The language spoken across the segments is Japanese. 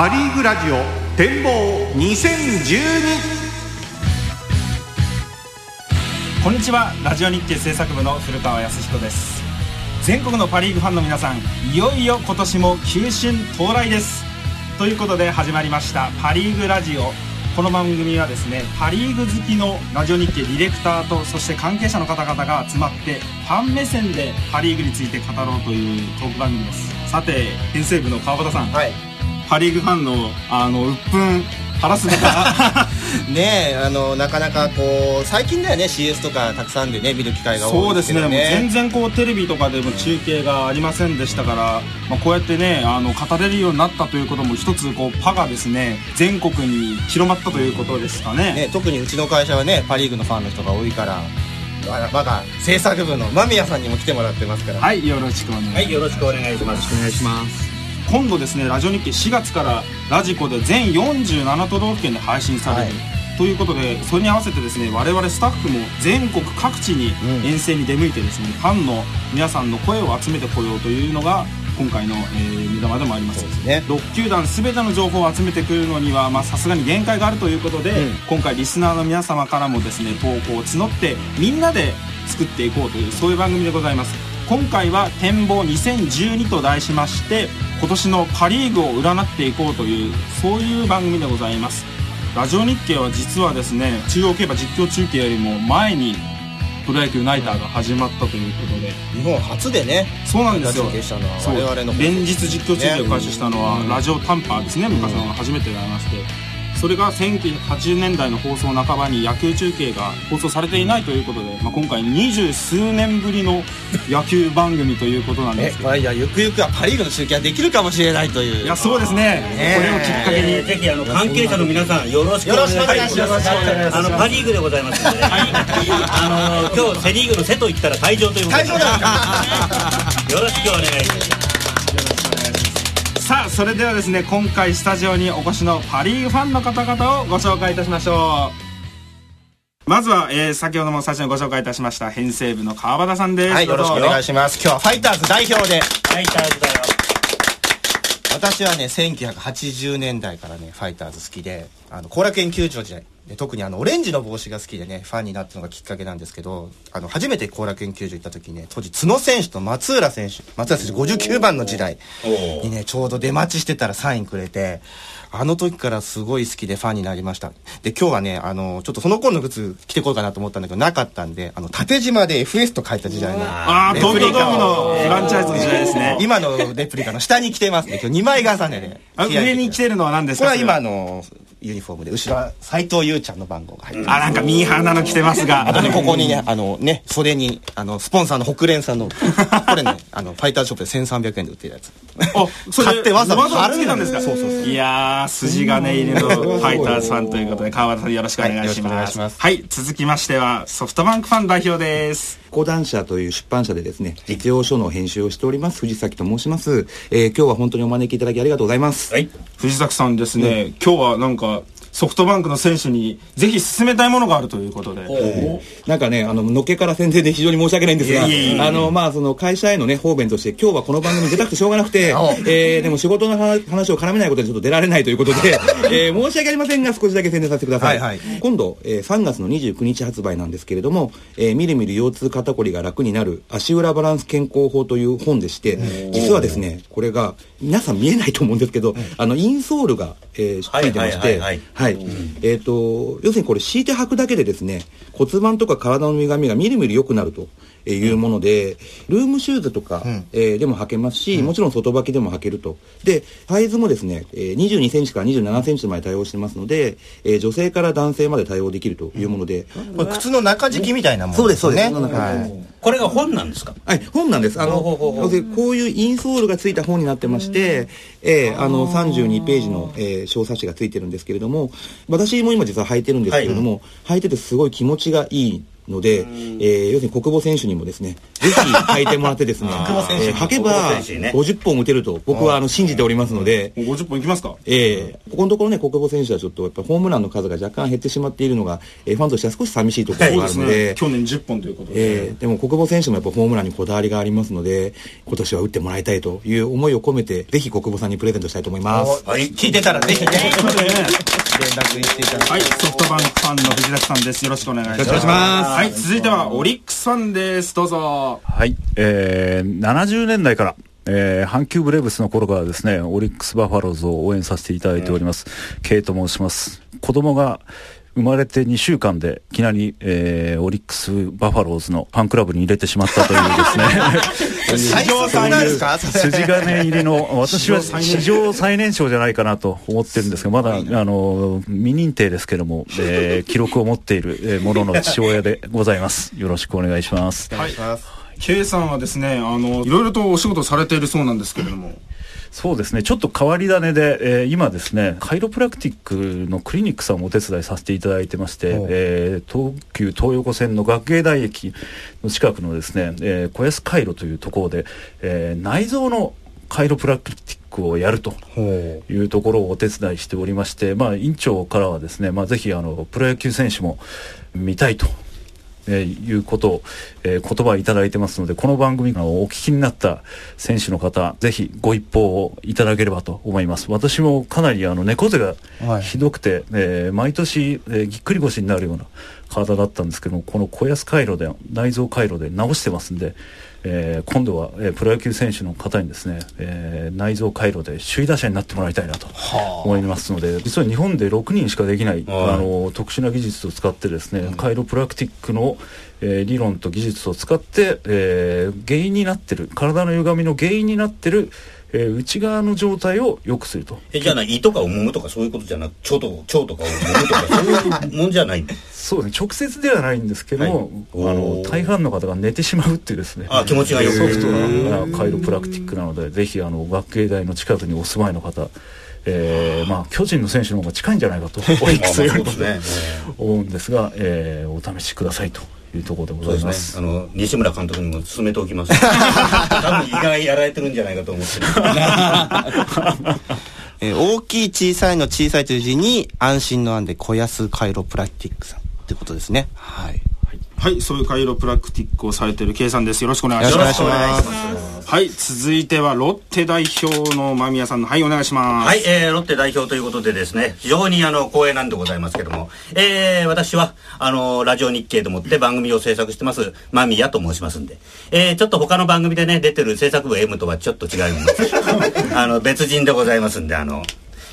パ・リーグラジオ展望2012こんにちは。ラジオ日経制作部の古川康彦です。全国のパ・リーグファンの皆さんいよいよ今年も急春到来です。ということで始まりましたパ・リーグラジオ。この番組はですねパ・リーグ好きのラジオ日経ディレクターとそして関係者の方々が集まってファン目線でパ・リーグについて語ろうというトーク番組です。さて編成部の川端さん、はいパ・リーグファンのあの鬱憤晴らすネタ ねえあのなかなかこう最近だよね CS とかたくさんでね見る機会が多そうでね。いですすけどね。もう全然こうテレビとかでも中継がありませんでしたから、まあ、こうやってねあの語れるようになったということも一つこうパがですね全国に広まったということですかね。ね特にうちの会社はねパ・リーグのファンの人が多いから我が制作部の間宮さんにも来てもらってますから。はいよろしくお願いします、はい、よろしくお願いします。お願いします今度ですねラジオ日経4月からラジコで全47都道府県で配信される、はい。ということでそれに合わせてですね我々スタッフも全国各地にうん。遠征に出向いてですね、ファンの皆さんの声を集めてこようというのが今回の、えー目玉でもあります。ね。6球団全ての情報を集めてくるのにはまあさすがに限界があるということで、うん。今回リスナーの皆様からもですね投稿を募ってみんなで作っていこうというそういう番組でございます今回は「展望2012」と題しまして今年のパ・リーグを占っていこうというそういう番組でございます。ラジオ日経は実はですね中央競馬実況中継よりも前にプロ野球ナイターが始まったということで。日本初でねそうなんですよ。我々の連日実況中継を開始したのは、ラジオタンパーですね。昔の初めてでありまして、それが1980年代の放送半ばに野球中継が放送されていないということで、まあ、今回二十数年ぶりの野球番組ということなんですけどえまあいやゆくゆくはパ・リーグの中継ができるかもしれないといういやそうですねねこれをきっかけに、えーぜひあの関係者の皆さんよろしくお願いします。あのパリーグでございますのでね。あの今日セリーグの瀬戸行ったら退場ということで。よろしくお願いします。さあそれではですね今回スタジオにお越しのパ・リーグファンの方々をご紹介いたしましょう。まずは、えー先ほども最初にご紹介いたしました編成部の川端さんです。はいよろしくお願いします。今日はファイターズ代表で。ファイターズだよ。私はね1980年代からねファイターズ好きであの後楽園球場時代特にあのオレンジの帽子が好きでねファンになったのがきっかけなんですけどあの初めて後楽園球場行った時ね当時角選手と松浦選手松浦選手59番の時代にねちょうど出待ちしてたらサインくれてあの時からすごい好きでファンになりました。で今日はねあのちょっとその頃の靴着てこうかなと思ったんだけどなかったんであの縦縞で FS と書いた時代のああ東京ドームのフランチャイズの時代ですね。今のレプリカの下に着てますね。今日2枚重ねであ上に来てるのは何ですか？これは今のユニフォームで後ろは斎藤優ちゃんの番号が入ってます。あなんかミーハーなの着てますが。あとねここにねあのね袖にあのスポンサーの北連さんの これねあのファイターショップで1300円で売ってるやつ。あ買ってわざわざわざわざつけたんですか？そうそうそう。いやー筋金入りのファイターズファンということで川端さんよろしくお願いしますいしますはい続きましてはソフトバンクファン代表です講談社という出版社でですね、実用書の編集をしております、藤崎と申します。えー今日は本当にお招きいただきありがとうございます。はい。藤崎さんですね、今日はなんかソフトバンクの選手にぜひ進めたいものがあるということで。なんかね、あの、のっけから宣伝で非常に申し訳ないんですが、あの、まあ、その会社へのね、方便として、今日はこの番組に出たくてしょうがなくて、えーでも仕事の話話を絡めないことでちょっと出られないということで、えー申し訳ありませんが、少しだけ宣伝させてください。はいはい。今度、えー3月の29日発売なんですけれども、えーみるみる腰痛肩こりが楽になる足裏バランス健康法という本でして、実はですね、これが、皆さん見えないと思うんですけど、あの、インソールが、えーついてまして、はい。えっ、と、要するにこれ敷いて履くだけでですね、骨盤とか体の歪みがみるみる良くなるというもので、ルームシューズとか、えーでも履けますし、もちろん外履きでも履けると。で、サイズもですね、えー22センチから27センチまで対応してますので、えー女性から男性まで対応できるというもので、これ靴の中敷きみたいなもんそうですそうです。これが本なんですか？はい、本なんです。あの、ほうほうほう要するにこういうインソールがついた本になってまして、えーあの、32ページの、えー小冊子がついてるんですけれども、私も今実は履いてるんですけれども、履いててすごい気持ちがいいので、えー、要するに国母選手にもですね、ぜひ履いてもらってですね、えー履けば国母選手にね50本打てると僕はあの信じておりますので、もう50本いきますか？えーここのところね、国母選手はちょっとやっぱホームランの数が若干減ってしまっているのが、えーファンとしては少し寂しいところがあるので、去年10本ということで、えーでも国母選手もやっぱホームランにこだわりがありますので、今年は打ってもらいたいという思いを込めて、ぜひ国母さんにプレゼントしたいと思います。はい。聞いてたらぜひね連絡していただはい、ソフトバンクファンの藤崎さんです。よろしくお願いします。よろしくお願いしますはい、続いてはオリックスファンです。どうぞ。はい、えー、70年代から、えー、阪急ブレーブスの頃からですね、オリックスバファローズを応援させていただいております。ケイと申します。子供が生まれて2週間で、いきなり、えー、オリックスバファローズのファンクラブに入れてしまったというですね、最速なんですか？それ。筋金入りの、私は史上最年少。じゃないかなと思ってるんですが、まだ、あの、未認定ですけども、えー 記録を持っているえーものの父親でございます。よろしくお願いします。はい。ますケイさんはですね、あの、いろいろとお仕事されているそうなんですけれども、そうですね、ちょっと変わり種で、えー今ですね、カイロプラクティックのクリニックさんをお手伝いさせていただいてまして、えー東急東横線の学芸大駅の近くのですね、えー小安回路というところで、えー内臓のカイロプラクティックをやるというところをお手伝いしておりまして、まあ、院長からはですね、まあ、ぜひあのプロ野球選手も見たいとえーいうことを、えー言葉いただいてますので、この番組をお聞きになった選手の方、ぜひご一報をいただければと思います。私もかなりあの猫背がはいひどくて、えー毎年、えーぎっくり腰になるような体だったんですけども、この小安回路で、内臓回路で治してますんで、えー今度は、えープロ野球選手の方にですね、えー内臓回路で首位打者になってもらいたいなと思いますので、実は日本で6人しかできない、はい。あの特殊な技術を使ってですね、カイロプラクティックの、えー理論と技術を使って、えー原因になってる体の歪みの原因になってる、えー内側の状態を良くすると。えじゃあな胃とかを揉むとかそういうことじゃなく腸と腸とかを揉むとかそういうもんじゃないそうですね直接ではないんですけども、はい。あの大半の方が寝てしまうっていうですね。あ気持ちがよく。ソフトなカイロプラクティックなのでぜひあの学芸大の近くにお住まいの方えーまあ、巨人の選手の方が近いんじゃないかとオリックスよりも思うんですが、えーお試しくださいというところでございますね。あの、西村監督にも勧めておきます。多分意外やられてるんじゃないかと思ってる。えー大きい小さいの小さいという字に安心の案で小安カイロプラクティックさんってことですねはいはい、そういうカイロプラクティックをされている K さんです。よろしくお願いします。よろしくお願いしますはい、続いてはロッテ代表の間宮さんの、はい、お願いします。はい、えー、ロッテ代表ということでですね、非常にあの、光栄なんでございますけども、えー、私は、あの、ラジオ日経と思って番組を制作してます、間宮と申しますんで、えー、ちょっと他の番組でね、出てる制作部 M とはちょっと違います。あの、別人でございますんで、あの、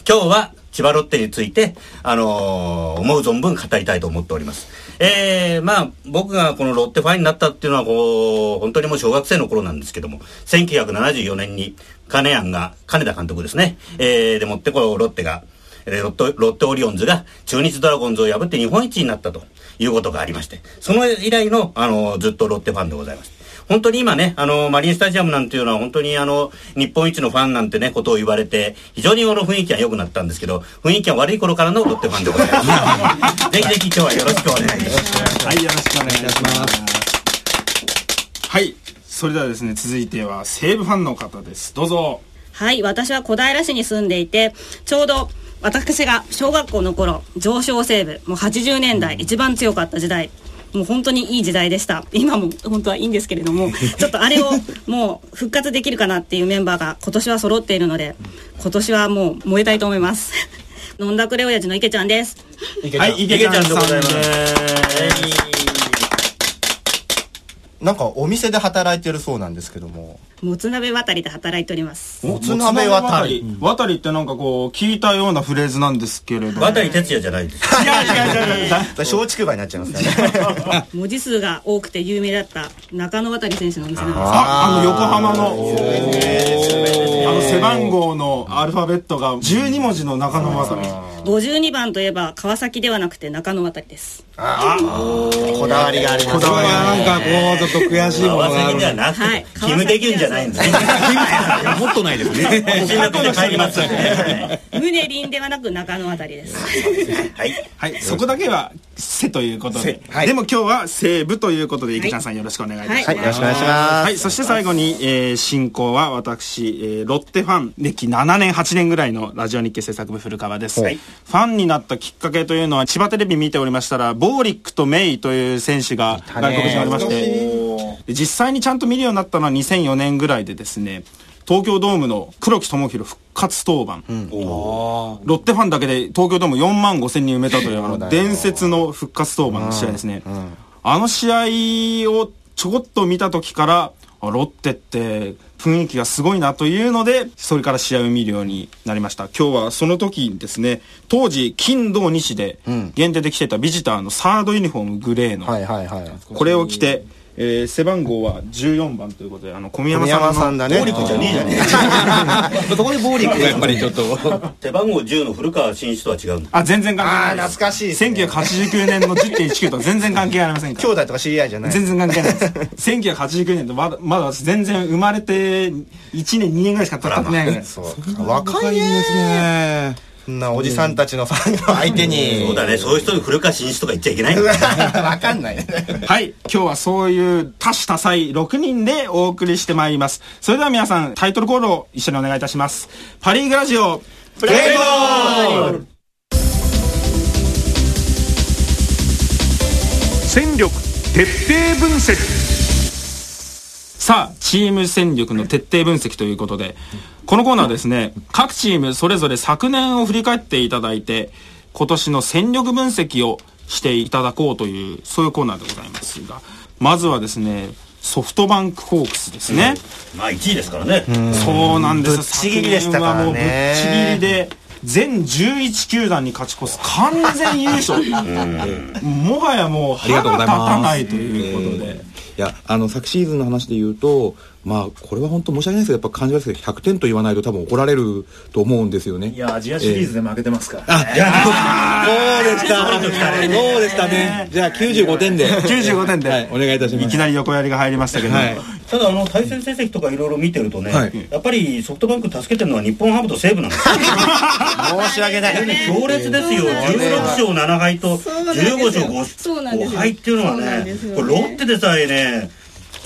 今日は千葉ロッテについて、あのー思う存分語りたいと思っております。えー、まあ、僕がこのロッテファンになったっていうのは、こう、本当にもう小学生の頃なんですけども、1974年に金谷が、金田監督ですね、えー、でもってこのロッテが、ロッテ、ロッテオリオンズが中日ドラゴンズを破って日本一になったということがありまして、その以来の、あの、ずっとロッテファンでございます。本当に今ね、あの、マリンスタジアムなんていうのは本当にあの、日本一のファンなんてね、ことを言われて、非常にこの雰囲気が良くなったんですけど、雰囲気が悪い頃からのロッテファンでございます。ぜひぜひ今日はよろしくお願いいたします。はい、よろしくお願いいたします。はい、それではですね、続いては西武ファンの方です。どうぞ。はい、私は小平市に住んでいて、ちょうど私が小学校の頃、上昇西部、もう80年代、一番強かった時代、もう本当にいい時代でした。今も本当はいいんですけれども、ちょっとあれをもう復活できるかなっていうメンバーが今年は揃っているので、今年はもう燃えたいと思います。飲んだくれ親父の池ちゃんです。はい、池ちゃんさんです。なんかお店で働いてるそうなんですけどももつ鍋渡りで働いております。もつ鍋渡り渡りってなんかこう、聞いたようなフレーズなんですけれども。渡哲也じゃないです。違う違う違う違う。松竹梅になっちゃいますね 文字数が多くて有名だった中野渡り選手のお店なんです。あ、あの横浜の、あの背番号のアルファベットが12文字の中野渡り。52番といえば川崎ではなくて中野渡りです。こだわりがありますこだわりがなんかこう、ちょっと悔しいもの川がある崎ではなくはいて、キムテキュンじゃないんです。もっとないですね。進学で帰りますんで。ムネリンではなく中野渡りです。はい。はい、そこだけはせということで、はいでも今日は西武ということで、池ちゃんさんよろしくお願いいたします。はい、よろしくお願いします。はい、そして最後に、えー進行は私、えーロッテファン歴7年、8年ぐらいのラジオ日経制作部古川です。はいファンになったきっかけというのは、千葉テレビ見ておりましたら、ボーリックとメイという選手が外国人ありまして、で実際にちゃんと見るようになったのは2004年ぐらいでですね、東京ドームの黒木智弘復活登板、ロッテファンだけで東京ドーム4万5千人埋めたというあの伝説の復活登板の試合ですね、あの試合をちょこっと見た時からあロッテって雰囲気がすごいなというのでそれから試合を見るようになりました。今日はその時にですね当時金土日で限定で着てたビジターのサードユニフォームグレーの。これを着て、えー背番号は14番ということであの小宮小山さんだね。暴力じゃねえじゃねえ そこで暴力。がやっぱりちょっと。背番号10の古川真一とは違うんだあ全然関係ないあー懐かしいですね。1989年の10.19とは全然関係ありませんから兄弟とか知り合いじゃない。全然関係ないです。1989年とまだまだ私全然生まれて1年2年ぐらいしか経ってない。ぐらいそうか。若いですね。そんなおじさんたちのファンの相手に。そうだね。そういう人に古川真一とか言っちゃいけない わかんないね。はい。今日はそういう多種多彩6人でお送りしてまいります。それでは皆さんタイトルコールを一緒にお願いいたします。パ・リーグラジオ。プレイボール。戦力徹底分析さあ、チーム戦力の徹底分析ということで、このコーナーはですね、各チームそれぞれ昨年を振り返っていただいて、今年の戦力分析をしていただこうという、そういうコーナーでございますが、まずはですね、ソフトバンクホークスですね。まあ1位ですからねそうなんです。ぶっちぎりでしたからね昨年はもうぶっちぎりで、全11球団に勝ち越す完全優勝。もはやもう歯りが立たないということで。いやあの昨シーズンの話で言うとまあこれは本当申し訳ないですけどやっぱ感じますけど100点と言わないと多分怒られると思うんですよね。いやアジアシリーズで負けてますから、そうでしたそうでしたね。じゃあ95点で。95点で。はいお願いいたします。いきなり横やりが入りましたけども、はい。ただあの対戦成績とかいろいろ見てるとね、はい。やっぱりソフトバンク助けてるのは日本ハムと西武なんですよ。申し訳ない。強烈ですよ。16勝7敗とそうなんですよ。15勝そうなんです 5, よ敗っていうのはね。これロッテでさえね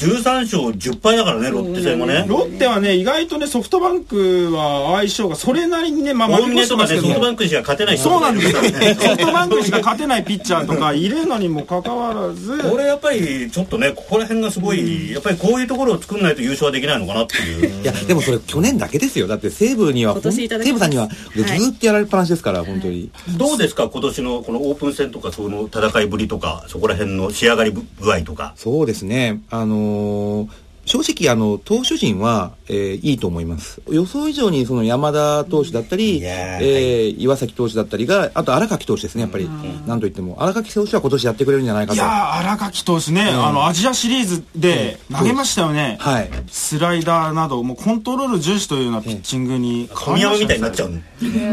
13勝10敗だからねロッテ戦もね。ロッテはね意外とねソフトバンクは相性がそれなりにねまあ負けとかねソフトバンクにしか勝てない人そうなんですよ。ソフトバンクにしか勝てないピッチャーとかいるのにもかかわらず。これやっぱりちょっとねここら辺がすごいやっぱりこういうところを作んないと優勝はできないのかなっていう。いやでもそれ去年だけですよ。だって西武には西武さんにはずーっとやられっぱなしですから本当に。どうですか今年のこのオープン戦とかその戦いぶりとかそこら辺の仕上がり具合とか。そうですね。あのー正直あの投手陣は、えーいいと思います。予想以上にその山田投手だったり、えー岩崎投手だったりがあと荒垣投手ですねやっぱり。なんといっても。荒垣投手は今年やってくれるんじゃないかと。いやー荒垣投手ね、あのアジアシリーズで投げましたよね、はい。スライダーなどもうコントロール重視というようなピッチングに小宮山みたいになっちゃう。の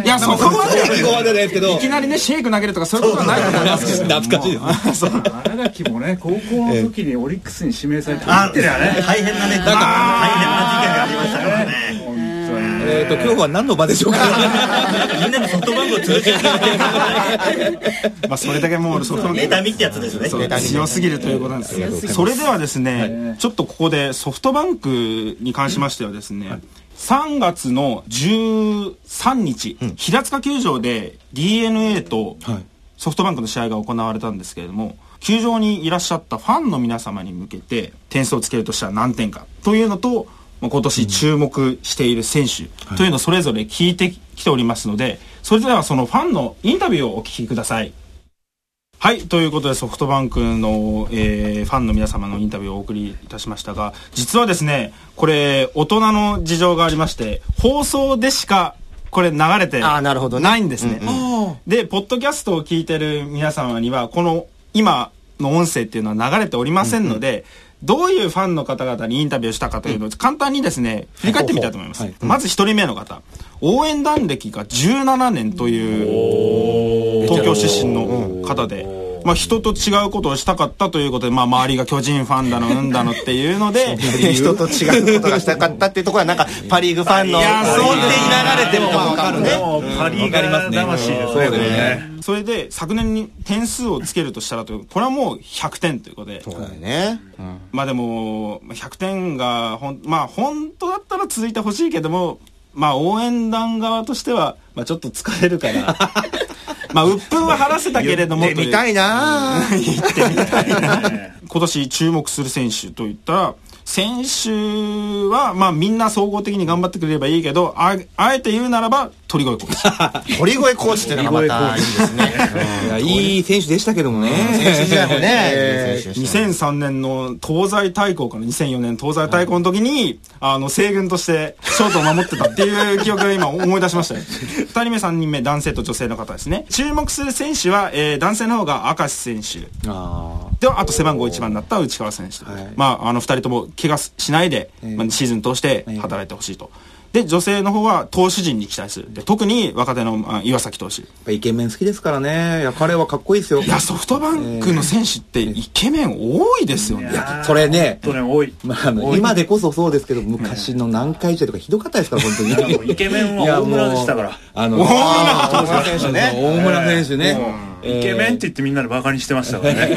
いやそこまでここまでですけどいきなりねシェイク投げるとかそういうことはないと思いますけど。懐かしい。です そう。荒垣もね高校の時にオリックスに指名されてあってね大変なね大変な事件がありましたからね。えー、と今日は何の場でしょうか？みんなのソフトバンクを通じて まあそれだけもうソフトバンク妬みってやつですね。強すぎるということなんですよそれではですね、ちょっとここでソフトバンクに関しましてはですね、3月の13日、平塚球場で d n a とはい。ソフトバンクの試合が行われたんですけれども球場にいらっしゃったファンの皆様に向けて点数をつけるとしたら何点かというのと、まあ今年注目している選手というのをそれぞれ聞いてきておりますのでそれではそのファンのインタビューをお聞きください。はい。ということで、ソフトバンクの、えーファンの皆様のインタビューをお送りいたしましたが、実はですね、これ、大人の事情がありまして、放送でしか、これ流れてあーなるほどねないんですね。で、ポッドキャストを聞いてる皆様には、この、今の音声っていうのは流れておりませんので、どういうファンの方々にインタビューしたかというのを簡単にですね、振り返ってみたいと思います。はい。まず一人目の方。応援団歴が17年という東京出身の方で、まあ、人と違うことをしたかったということで、まあ、周りが巨人ファンだのうんだのっていうので 人と違うことがしたかったっていうところはなんかパ・リーグファンのいやそう根底に流れてるかもわかるね。もうパリーガー魂ですね。これね。それで昨年に点数をつけるとしたらとこれはもう100点ということで。そうだよねまあでもまあ100点がほんまあ本当だったら続いてほしいけどもまあ応援団側としては、まあ、ちょっと疲れるからまあ鬱憤は晴らせたけれどもという見たいな。今年注目する選手といったら選手はまあみんな総合的に頑張ってくれればいいけどああえて言うならば鳥越コーチ。鳥越コーチっていうのがまたいいですね。いやいい選手でしたけどもね。選手時代もね。えいい選手でした。ね2003年の東西対抗から2004年東西対抗の時に、あの西軍としてショートを守ってたっていう記憶が今思い出しましたよ。2人目3人目男性と女性の方ですね。注目する選手は、えー男性の方が明石選手。あであと背番号1番になった内川選手。と、はい。まああの2人とも怪我しないで、ええまあ、シーズン通して働いてほしいと、で女性の方は投手陣に期待する。で特に若手のあ岩崎投手。ーやっぱイケメン好きですからね。いや彼はかっこいいですよ。いやソフトバンクの選手ってイケメン多いですよね、それね。とね多いまあ、あの今でこそそうですけど昔の南海時代とかひどかったですから本当に。イケメンは大村でしたから。あの大村選手ね。大村選手ね。イケメンって言ってみんなでバカにしてましたからね。い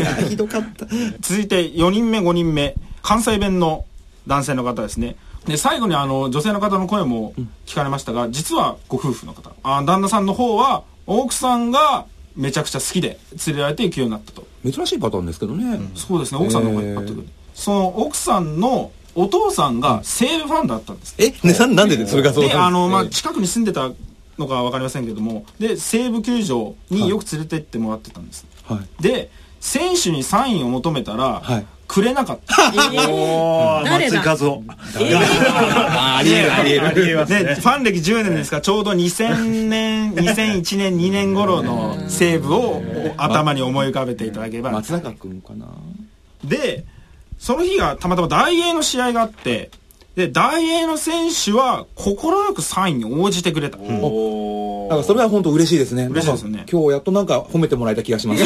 やひどかった。続いて4人目5人目。関西弁の男性の方ですねで最後にあの女性の方の声も聞かれましたが、実はご夫婦の方。あ旦那さんの方は奥さんがめちゃくちゃ好きで連れられて行くようになったと。珍しいパターンですけどね、そうですね。奥さんの方が引っ張ってくる、その奥さんのお父さんが西武ファンだったんです。え？ねななんでそれがそうであの、まあ、え近くに住んでたのか分かりませんけどもで西武球場によく連れてってもらってたんです、はい。で選手にサインを求めたら、はいくれなかった。おー誰だ？松井和夫あありえるありえる。ありえます。でねファン歴10年ですからちょうど2000年 2001年2年頃の西武を頭に思い浮かべていただければ。松坂君かな。でその日がたまたま大英の試合があってで大英の選手は快くサインに応じてくれた、だからそれは本当嬉しいですね。嬉しいですよね今日やっとなんか褒めてもらえた気がします。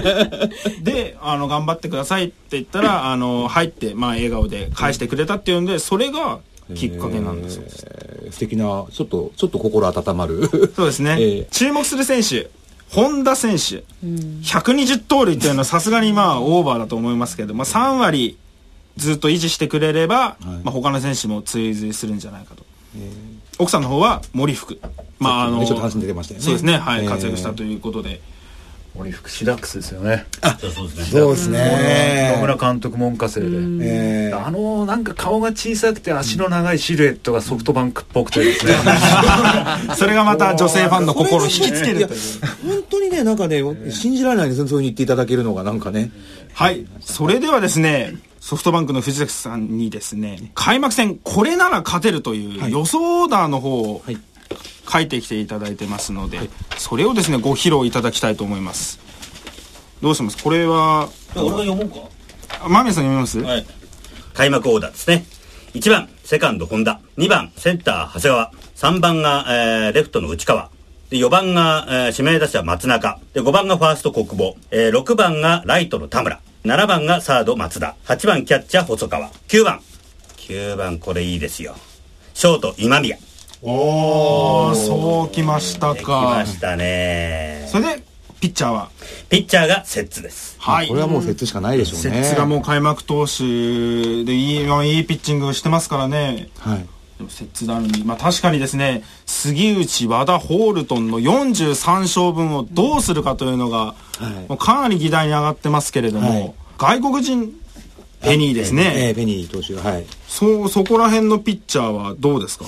であの頑張ってくださいって言ったらあの入って、まあ、笑顔で返してくれたっていうんでそれがきっかけなんですよ、えー。素敵なちょっとちょっと心温まる。そうですね、ええ。注目する選手本田選手、120盗塁っていうのはさすがにまあオーバーだと思いますけど、まあ、3割ずっと維持してくれれば、まあ、他の選手も追随するんじゃないかと、奥さんの方は森福。まああのちょっと話に出てましたよね。そうですね。はい、ええ活躍したということで。森福シダックスですよね。そうそうですね。そうですね。野村監督門下生で。えーあのなんか顔が小さくて足の長いシルエットがソフトバンクっぽくてですね。それがまた女性ファンの心を引きつけるという。本当にねなんかね信じられないですね。そういうふうに言っていただけるのがなんかね。はい。それではですね、ソフトバンクの藤崎さんにですね、開幕戦、これなら勝てるという予想オーダーの方をはい書いてきていただいてますので、それをですね、ご披露いただきたいと思います。どうします？これは、俺が読もうか？あ間宮さん読みます、はい。開幕オーダーですね。1番、セカンド、本田。2番、センター、長谷川。3番が、えーレフトの内川。で、4番が、えー指名打者、松中。で、5番がファースト、国母。えー6番がライトの田村。7番がサード、松田。8番、キャッチャー、細川。9番。9番、これいいですよ。ショート、今宮。おー、そうきました来かま。したね。それで、ピッチャーは？ピッチャーがセッツです。はい。これはもう説しかないでしょうねセッツがもう開幕投手でいい、まあいいピッチングをしてますからね。はいでもセッツなのに、まあ確かにですね、杉内、和田、ホールトンの43勝分をどうするかというのが、はい。かなり議題に上がってますけれども、はい。外国人、ペニーですえね。ーペニー投手はい。そ、そこら辺のピッチャーはどうですか？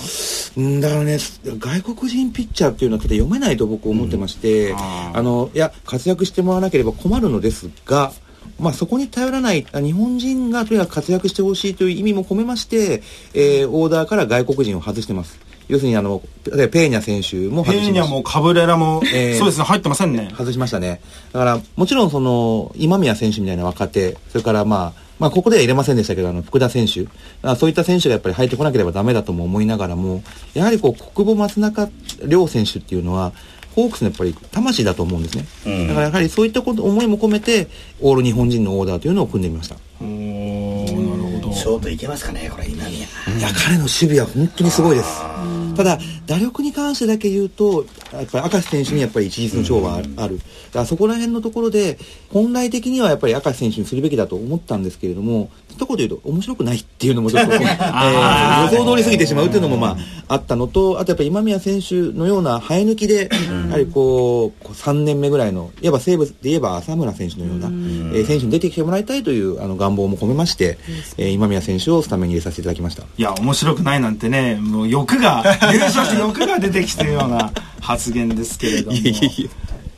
うんだからね外国人ピッチャーっていうのはちょっと読めないと僕思ってまして、ああのいや活躍してもらわなければ困るのですがまあ、そこに頼らないあ日本人がとにかく活躍してほしいという意味も込めまして、えーオーダーから外国人を外してます要するにあの例えばペーニャ選手もペ外しましーニャもカブレラも、えーそうですね、入ってませんね。外しましたね。だから、もちろんその、今宮選手みたいな若手、それからまあ、まあ、ここでは入れませんでしたけど、あの、福田選手、あそういった選手がやっぱり入ってこなければダメだとも思いながらも、やはりこう、国母松中両選手っていうのは、ホークスのやっぱり魂だと思うんですね、うん。だからやはりそういったこと思いも込めてオール日本人のオーダーというのを組んでみました、ショートいけますかねこれ今宮。いや彼の守備は本当にすごいですただ打力に関してだけ言うとやっぱり明石選手にやっぱり一日の長はある,、だからそこら辺のところで本来的にはやっぱり明石選手にするべきだと思ったんですけれども一言言うと面白くないっていうのもちょっと、えー予想通り過ぎてしまうっていうのもまああったのとあとやっぱり今宮選手のような生え抜きでやはりこうこう3年目ぐらいのいわば西武で言えば浅村選手のような、えー選手に出てきてもらいたいというあの願望も込めまして、えー今宮選手をスタメンに入れさせていただきました。いや面白くないなんてねもう欲が優勝して欲が出てきてるような発言ですけれども。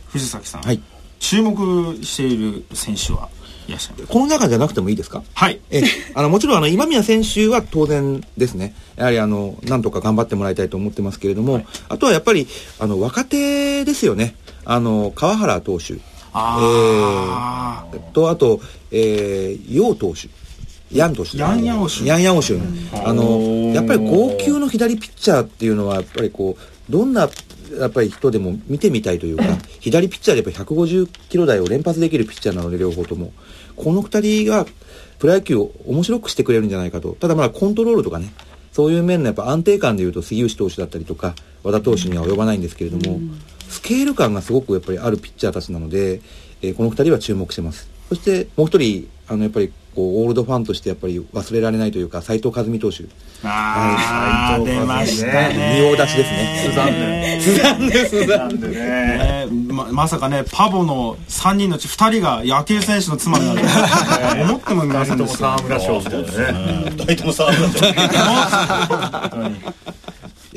藤崎さん、はい。注目している選手はいらっしゃるこの中じゃなくてもいいですか？はい。えあのもちろんあの今宮選手は当然ですね。やはりあのなんとか頑張ってもらいたいと思ってますけれども、あとはやっぱりあの若手ですよね。あの川原投手。あえー。とあと、えー、楊投手ヤンヤンヤオシュヤンヤオシュあのやっぱり号泣の左ピッチャーっていうのはやっぱりこうどんなやっぱり人でも見てみたいというか左ピッチャーでやっぱり150キロ台を連発できるピッチャーなので両方とも。この2人がプロ野球を面白くしてくれるんじゃないかと。ただまあコントロールとかねそういう面のやっぱ安定感でいうと杉内投手だったりとか和田投手には及ばないんですけれども、スケール感がすごくやっぱりあるピッチャーたちなので、えーこの2人は注目してます。そしてもう一人あのやっぱりこうオールドファンとしてやっぱり忘れられないというか斉藤和美投手。あー出ましたね。仁王立ちですね。スザンヌスザンでスザンねままさかねパボの3人のうち2人が野球選手の妻になると 思ってもみませんでした。沢村賞みたいなね大体も沢村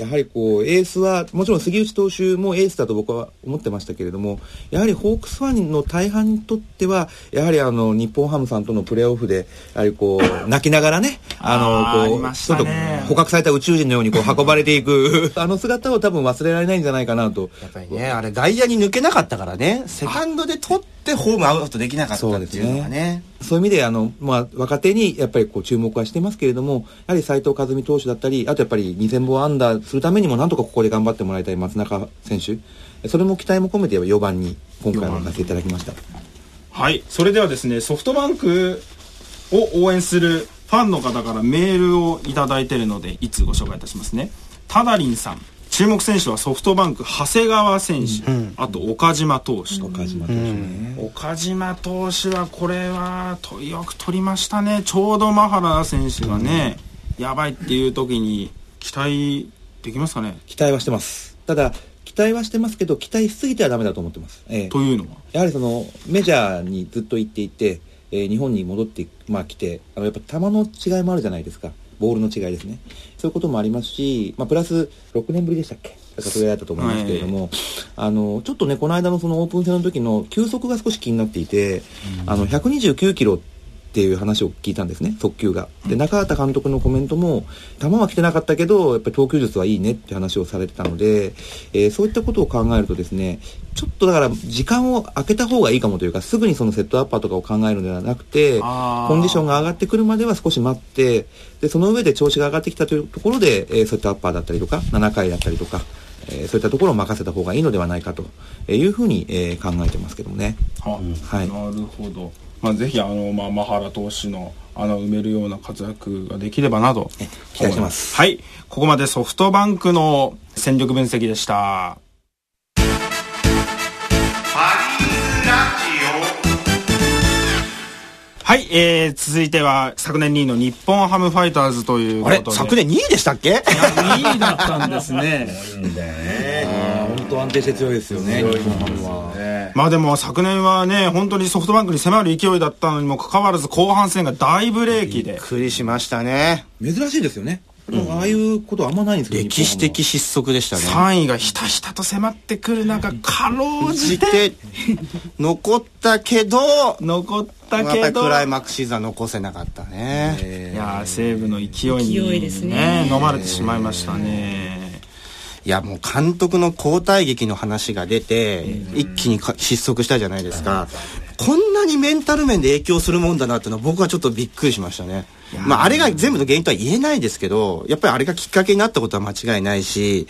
やはりこうエースはもちろん杉内投手もエースだと僕は思ってましたけれどもやはりホークスファンの大半にとってはやはりあの日本ハムさんとのプレーオフでやはりこう泣きながらねあのこうちょっと捕獲された宇宙人のようにこう運ばれていく あの姿を多分忘れられないんじゃないかなと。やっぱりね、あれ外野に抜けなかったからね、セカンドで取ってホームアウトできなかったっていうのがね。そういう意味であの、まあ、若手にやっぱりこう注目はしてますけれどもやはり斉藤和美投手だったりあとやっぱり2000本安打するためにもなんとかここで頑張ってもらいたい松中選手。それも期待も込めて4番に今回はさせていただきました。はい。それではですねソフトバンクを応援するファンの方からメールをいただいているのでいつご紹介いたしますね。タダリンさん注目選手はソフトバンク長谷川選手、あと岡島投手と。岡島投手ね、岡島投手はこれはとよく取りましたね。ちょうどマハラ選手がね、やばいっていう時に期待できますかね。期待はしてます。ただ期待はしてますけど期待しすぎてはダメだと思ってます、ええ。というのは？やはりそのメジャーにずっと行っていて、えー日本に戻って、まあ、来てあのやっぱ球の違いもあるじゃないですかボールの違いですね。そういうこともありますし、まあ、プラス6年ぶりでしたっけ？だからそれだったと思いますけれども、あのちょっとねこの間のそのオープン戦の時の球速が少し気になっていて、あの129キロっていう話を聞いたんですね速球が。で中畑監督のコメントも球は来てなかったけどやっぱり投球術はいいねって話をされてたので、えーそういったことを考えるとですねちょっとだから時間を空けた方がいいかもというかすぐにそのセットアッパーとかを考えるのではなくてコンディションが上がってくるまでは少し待ってでその上で調子が上がってきたというところで、えーセットアッパーだったりとか7回だったりとか、えーそういったところを任せた方がいいのではないかというふうに、えー考えてますけどもね。ははい。なるほど、まあ、ぜひあの、まあ、マハラ投手の穴を埋めるような活躍ができればなと期待してます。はい。ここまでソフトバンクの戦力分析でした。はい、えー、続いては昨年2位の日本ハムファイターズというあことで。れ？昨年2位でしたっけ？2位だったんですね。本当安定して強いですよね。日本ハムは。まあでも昨年はね本当にソフトバンクに迫る勢いだったのにもかかわらず後半戦が大ブレーキでびっくりしましたね。珍しいですよね。ああいうことあんまないんですけど。歴史的失速でしたね。3位がひたひたと迫ってくる中かろうじてで、残ったけど、残ったけどクライマックスシーズンは残せなかったね。いやー西武の勢いに、勢いですね飲まれてしまいましたねいやもう監督の交代劇の話が出て、一気にか失速したじゃないですか。こんなにメンタル面で影響するもんだなっていうのは僕はちょっとびっくりしましたね。まああれが全部の原因とは言えないですけど、やっぱりあれがきっかけになったことは間違いないし、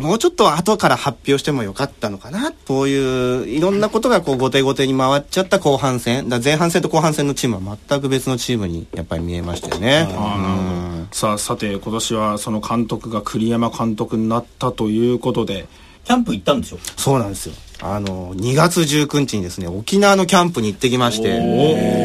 もうちょっと後から発表してもよかったのかな。こういういろんなことがこう後手後手に回っちゃった後半戦。だ前半戦と後半戦のチームは全く別のチームにやっぱり見えましたよね。うんさあさて今年はその監督が栗山監督になったということで。キャンプ行ったんでしょそうなんですよ。あの、2月19日にですね、沖縄のキャンプに行ってきまして、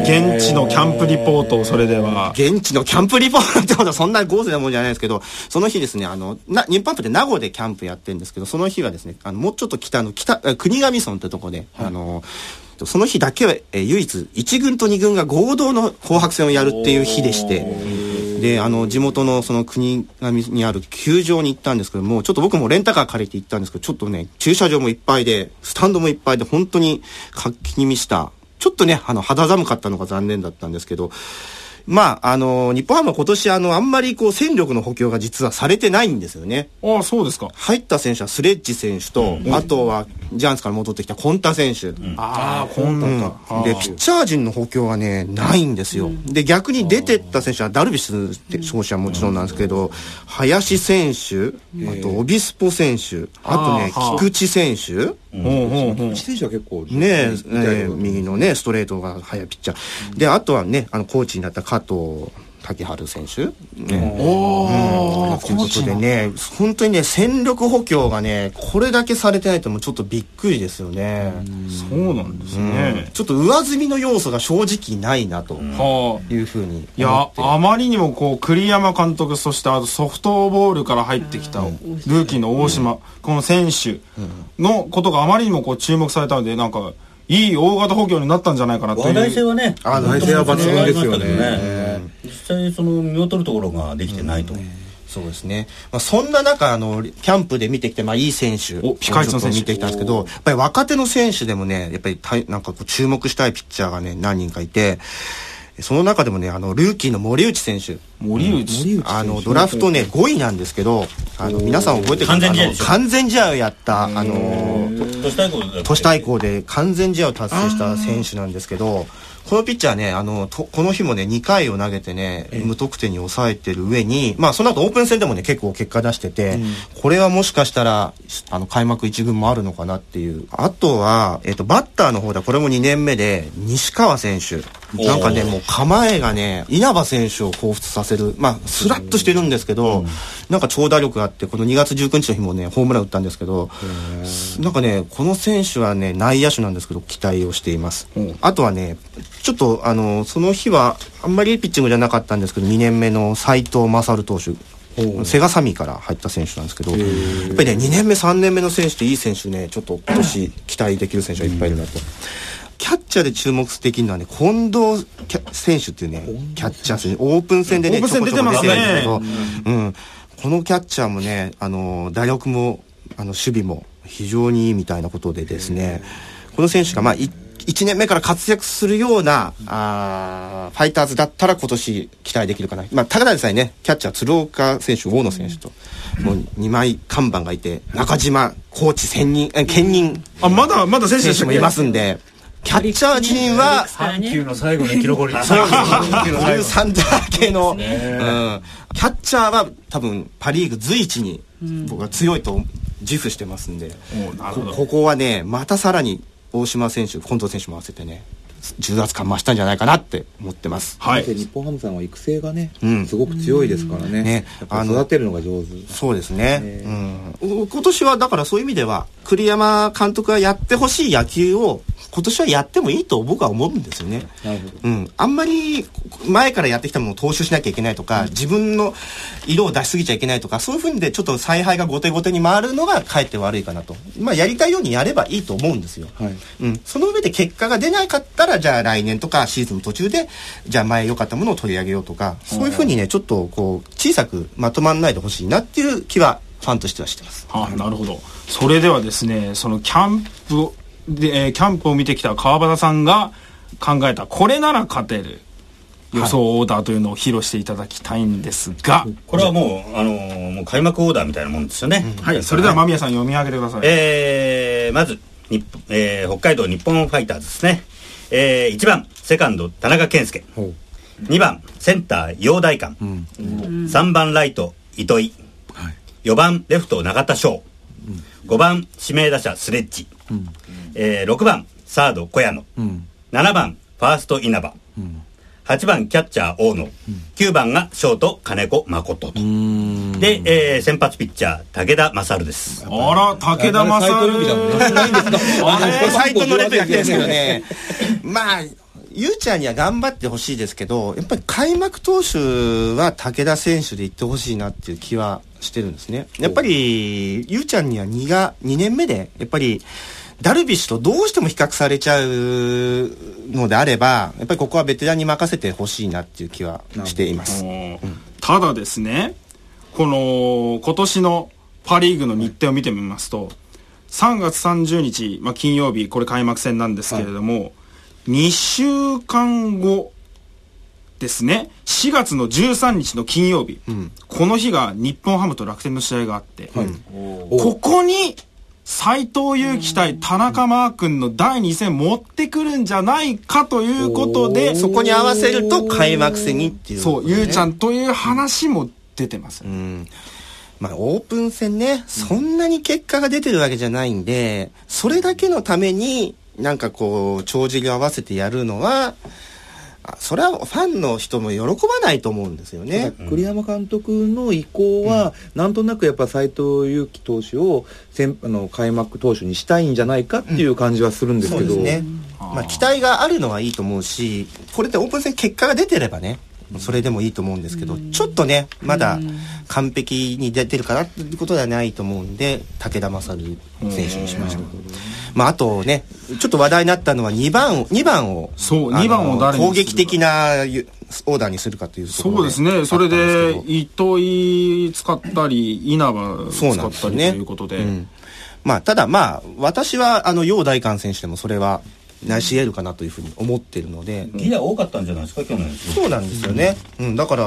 現地のキャンプリポートをそれでは。現地のキャンプリポートってことはそんな豪勢なもんじゃないですけど、その日ですね、あの、な、日本ハムって名護でキャンプやってるんですけど、その日はですね、あの、もうちょっと北の北、え国頭村ってとこで、あの、その日だけは、えー唯一、1軍と2軍が合同の紅白戦をやるっていう日でして、で、あの、地元のその国頭にある球場に行ったんですけども、ちょっと僕もレンタカー借りて行ったんですけど、ちょっとね、駐車場もいっぱいで、スタンドもいっぱいで、本当に活気に満ちた、ちょっとね、あの、肌寒かったのが残念だったんですけど、まあ、あの、日本ハムは今年、あの、あんまりこう、戦力の補強が実はされてないんですよね。ああそうですか。入った選手はスレッジ選手と、あとは、ジャイアンツから戻ってきたコンタ選手。ああこんなか、で、ピッチャー陣の補強がね、ないんですよ。で、逆に出てった選手は、ダルビッシュって勝者はもちろんなんですけど、林選手、あと、オビスポ選手、あとねはあ、菊池選手、ほうほうほう。選手は結構ねえ、えー右のね、ストレートが速いピッチャー。で、あとはね、あの、コーチになった加藤竹春選手。ね。おおということでね、本当にね、戦力補強がね、これだけされてないともうちょっとびっくりですよね。そうなんですうん。ね、ちょっと上積みの要素が正直ないなと。はあ。いうふうにいや。あまりにもこう栗山監督そしてあとソフトボールから入ってきたルーキーの大島、この選手のことがあまりにもこう注目されたのでなんかいい大型補強になったんじゃないかなという。話題性はねあ話題性は抜群ですよね。実際その見劣るところができてないと、そうですね。まあ、そんな中、あの、キャンプで見てきて、まあ、いい選手おピカイチの選手。見てきたんですけど、やっぱり若手の選手でもね、やっぱりたいなんかこう注目したいピッチャーがね、何人かいて、その中でもね、あの、ルーキーの森内選手。森内、あの、ドラフトね、5位なんですけど、あの、皆さん覚えてる完全試合完全試合をやった、あの、都市対抗で完全試合を達成した選手なんですけど、このピッチャーね、あの、とこの日もね、2回を投げてね、無得点に抑えてる上に、まあ、その後オープン戦でもね、結構結果出してて、これはもしかしたら、あの、開幕一軍もあるのかなっていう。あとは、えっ、と、バッターの方ではこれも2年目で、西川選手。なんかね、もう構えがね、稲葉選手を彷彿させる。まあ、スラッとしてるんですけど、なんか長打力があって、この2月19日の日もね、ホームラン打ったんですけど、なんかね、この選手はね、内野手なんですけど、期待をしています。あとはね、ちょっと、あの、その日は、あんまりいいピッチングじゃなかったんですけど、2年目の斎藤勝投手。セガサミーから入った選手なんですけど、やっぱりね、2年目、3年目の選手っていい選手ね、ちょっと今年期待できる選手がいっぱいいるなと。キャッチャーで注目できるのはね、近藤キャ選手っていうね、キャッチャー選手、オープン戦でね、オープン戦ちょこちょこ出てるんですけど、うん。このキャッチャーもね、あの、打力も、あの、守備も非常にいいみたいなことでですね、この選手が、まあ、い1年目から活躍するような、あーファイターズだったら今年期待できるかな。まあ、ただでさえね、キャッチャー鶴岡選手、大野選手と、もう2枚看板がいて、中島、コーチ、専任、え兼任あまだまだ選手選手もいますんで、キャッチャー陣は、阪急の最後の生き残りそう13だけの、うん、キャッチャーは多分パ・リーグ随一に僕は強いと自負してますんで、ここはねまたさらに大島選手近藤選手も合わせてね重圧感増したんじゃないかなって思ってます。はい。で日本ハムさんは育成がね、うん。すごく強いですからね。ね。あの育てるのが上手。そうですね、うん、今年はだからそういう意味では栗山監督がやってほしい野球を今年はやってもいいと僕は思うんですよね。うん、あんまり前からやってきたものを踏襲しなきゃいけないとか、自分の色を出しすぎちゃいけないとかそういうふうでちょっと采配が後手後手に回るのがかえって悪いかなと。まあやりたいようにやればいいと思うんですよ、はい。うん、その上で結果が出なかったらじゃあ来年とかシーズンの途中でじゃあ前良かったものを取り上げようとかそういうふうにねちょっとこう小さくまとまんないでほしいなっていう気はファンとしてはしてます。あなるほど。それではですねそのキャンプをで、えーキャンプを見てきた川端さんが考えたこれなら勝てる予想オーダーというのを披露していただきたいんですが、これはもう、あのーもう開幕オーダーみたいなもんですよね。はい、それでは間宮さん読み上げてください。えー、まず、日本えー、北海道日本ファイターズですね。えー、1番、セカンド、田中健介。2番、センター、陽大館。3番、ライト、糸井。4番、レフト、永田翔。5番、指名打者、スレッジ。えー、6番、サード、小屋野。7番、ファースト、稲葉。8番、キャッチャー、大野。9番が、ショート、金子誠と。で、えー、先発ピッチャー、武田勝です。あら、武田サイトルームじゃ勝。サイトのレベルですけどね。まあ、ゆうちゃんには頑張ってほしいですけど、やっぱり開幕投手は武田選手で行ってほしいなっていう気はしてるんですね。やっぱり、ゆうちゃんには2が、2年目で、やっぱり、ダルビッシュとどうしても比較されちゃうのであれば、やっぱりここはベテランに任せてほしいなっていう気はしています。ただですね、この今年のパ・リーグの日程を見てみますと、3月30日、まあ、金曜日、これ開幕戦なんですけれども、2週間後ですね、4月の13日の金曜日、この日が日本ハムと楽天の試合があって、ここに斎藤佑樹対田中マー君の第2戦持ってくるんじゃないかということで、そこに合わせると開幕戦にっていう、そう、ゆうちゃんという話も出てます。うん。まあ、オープン戦ね、そんなに結果が出てるわけじゃないんで、それだけのために、なんかこう、帳尻を合わせてやるのは、あそれはファンの人も喜ばないと思うんですよね。栗山監督の意向は、なんとなくやっぱ斎藤佑樹投手を先あの開幕投手にしたいんじゃないかっていう感じはするんですけど、そうですね。まあ、期待があるのはいいと思うし、これでオープン戦結果が出てればね、それでもいいと思うんですけど、ちょっとね、まだ完璧に出てるかなっていうことではないと思うんで、武田勝選手にしました。まあ、あとね、ちょっと話題になったのは2番を、2番を、そうあの2番を誰に攻撃的なゆオーダーにするかというそうですね。それで糸井使ったり、稲葉使そうなんったりとですよね。いうことで。うんまあ、ただまあ、私は、あの、楊大官選手でもそれは、成し得るかなというふうに思ってるので、ギア多かったんじゃないですか、去年。そうなんですよね。うん、だから、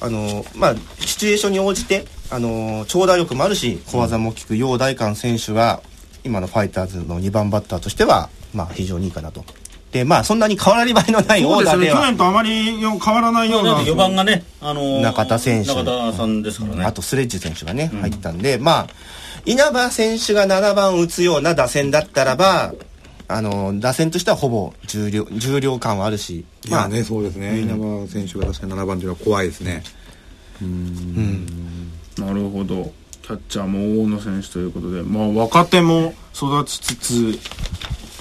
あの、まあ、シチュエーションに応じて、あの、長打力もあるし、小技も効く楊大官選手は、今のファイターズの2番バッターとしては、まあ、非常にいいかなと。で、まあ、そんなに変わり映えのないオそうですよね。ーダーでは去年、とあまりよ変わらないような。4番がね、あのー中田選手中田さんですからね。あとスレッジ選手がね、入ったんで、まあ、稲葉選手が7番を打つような打線だったらば、あの、打線としてはほぼ重量、重量感はあるし、いやね、そうですね、稲葉選手が確かに7番というのは怖いですね。なるほど。キャッチャーも大野選手ということで、まあ、若手も育ちつつ、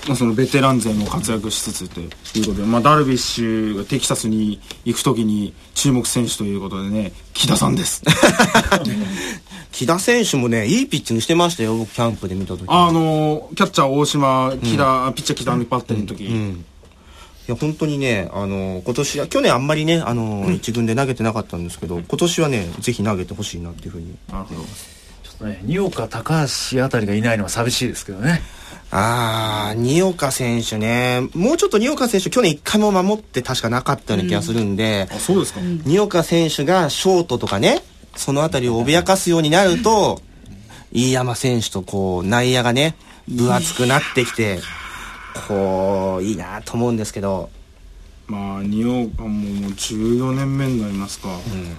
まあ、そのベテラン勢も活躍しつつということで、まあ、ダルビッシュがテキサスに行くときに注目選手ということでね、木田さんです。木田選手もね、いいピッチングしてましたよ、僕キャンプで見た時あの、キャッチャー大島、木田、ピッチャー木田のバッテリーの時、うん。いや、本当にね、あの、今年は、去年あんまりね、あの、一軍で投げてなかったんですけど、今年はね、ぜひ投げてほしいなっていうふうに。なるほど。ね、二岡高橋あたりがいないのは寂しいですけどね。あー、二岡選手ね、もうちょっと二岡選手、去年一回も守って確かなかったような気がするんで、あ、そうですか。二岡選手がショートとかね、そのあたりを脅かすようになると、飯山選手とこう、内野がね、分厚くなってきて、こう、いいなと思うんですけど、まあ、仁岡ももう14年目になりますか。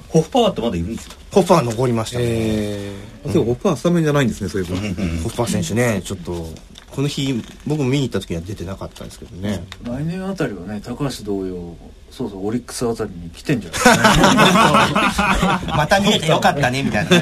ホフパワーってまだいるんですかホッパー残りましたね。えー、そう、ホップはスタメンじゃないんですね、そういうこと。ホッパー選手ね、ちょっと、この日、僕も見に行った時には出てなかったんですけどね。来年あたりはね、高橋同様、そうそう、オリックスあたりに来てんじゃないですかね。また見れてよかったね、みたいな、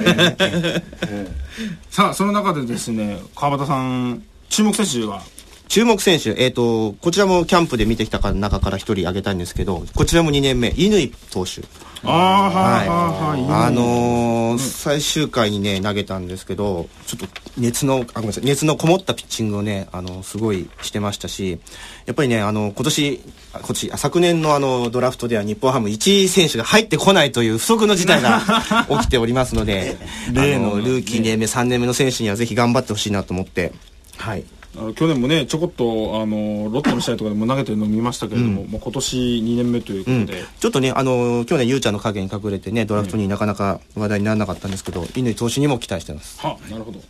さあ、その中でですね、川端さん、注目選手は、注目選手、えっ、と、こちらもキャンプで見てきた中から一人挙げたいんですけど、こちらも2年目、乾投手。ああ、はいはいはい。あのー最終回にね、投げたんですけど、ちょっと熱の、あ、ごめんなさい、熱のこもったピッチングをね、あの、すごいしてましたし、やっぱりね、あの、今年、あ今年、あ昨年のあの、ドラフトでは日本ハム1位選手が入ってこないという不測の事態が 起きておりますので、あの、ルーキー2年目、3年目の選手にはぜひ頑張ってほしいなと思って、はい、あの去年もねちょこっとあのロッテの試合とかでも投げてるの見ましたけれども、もう今年2年目ということで、ちょっとね、あの去年、ゆうちゃんの影に隠れてね、ドラフトになかなか話題にならなかったんですけど、乾投手にも期待してます。はなるほど。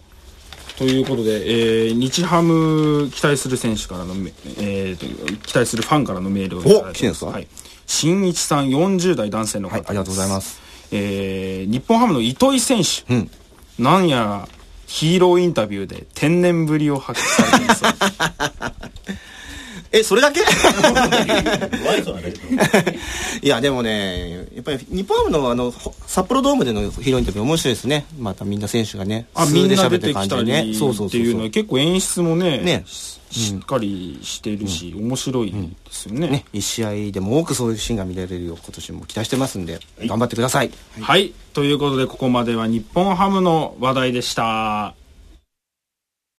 ということで、えー日ハム期待する選手からのメ、えーと期待するファンからのメールをいただいてお来てるん？ですかはい、新一さん40代男性の方はい、ありがとうございます。えー日本ハムの糸井選手、うん。なんやらヒーローインタビューで天然ぶりを発揮されていそう え、それだけ？いや、でもね、やっぱり日本ハムのあの、ほ札幌ドームでのヒーローインタビュー面白いですね。またみんな選手がね、あみんな出喋ってる感じてきたりでね。そうそうっていうのはそうそう。結構演出もねね。ししっかりしてるし、面白いですよね,、ね、一試合でも多くそういうシーンが見られるよう今年も期待してますんで、頑張ってください。はいということでここまでは日本ハムの話題でした。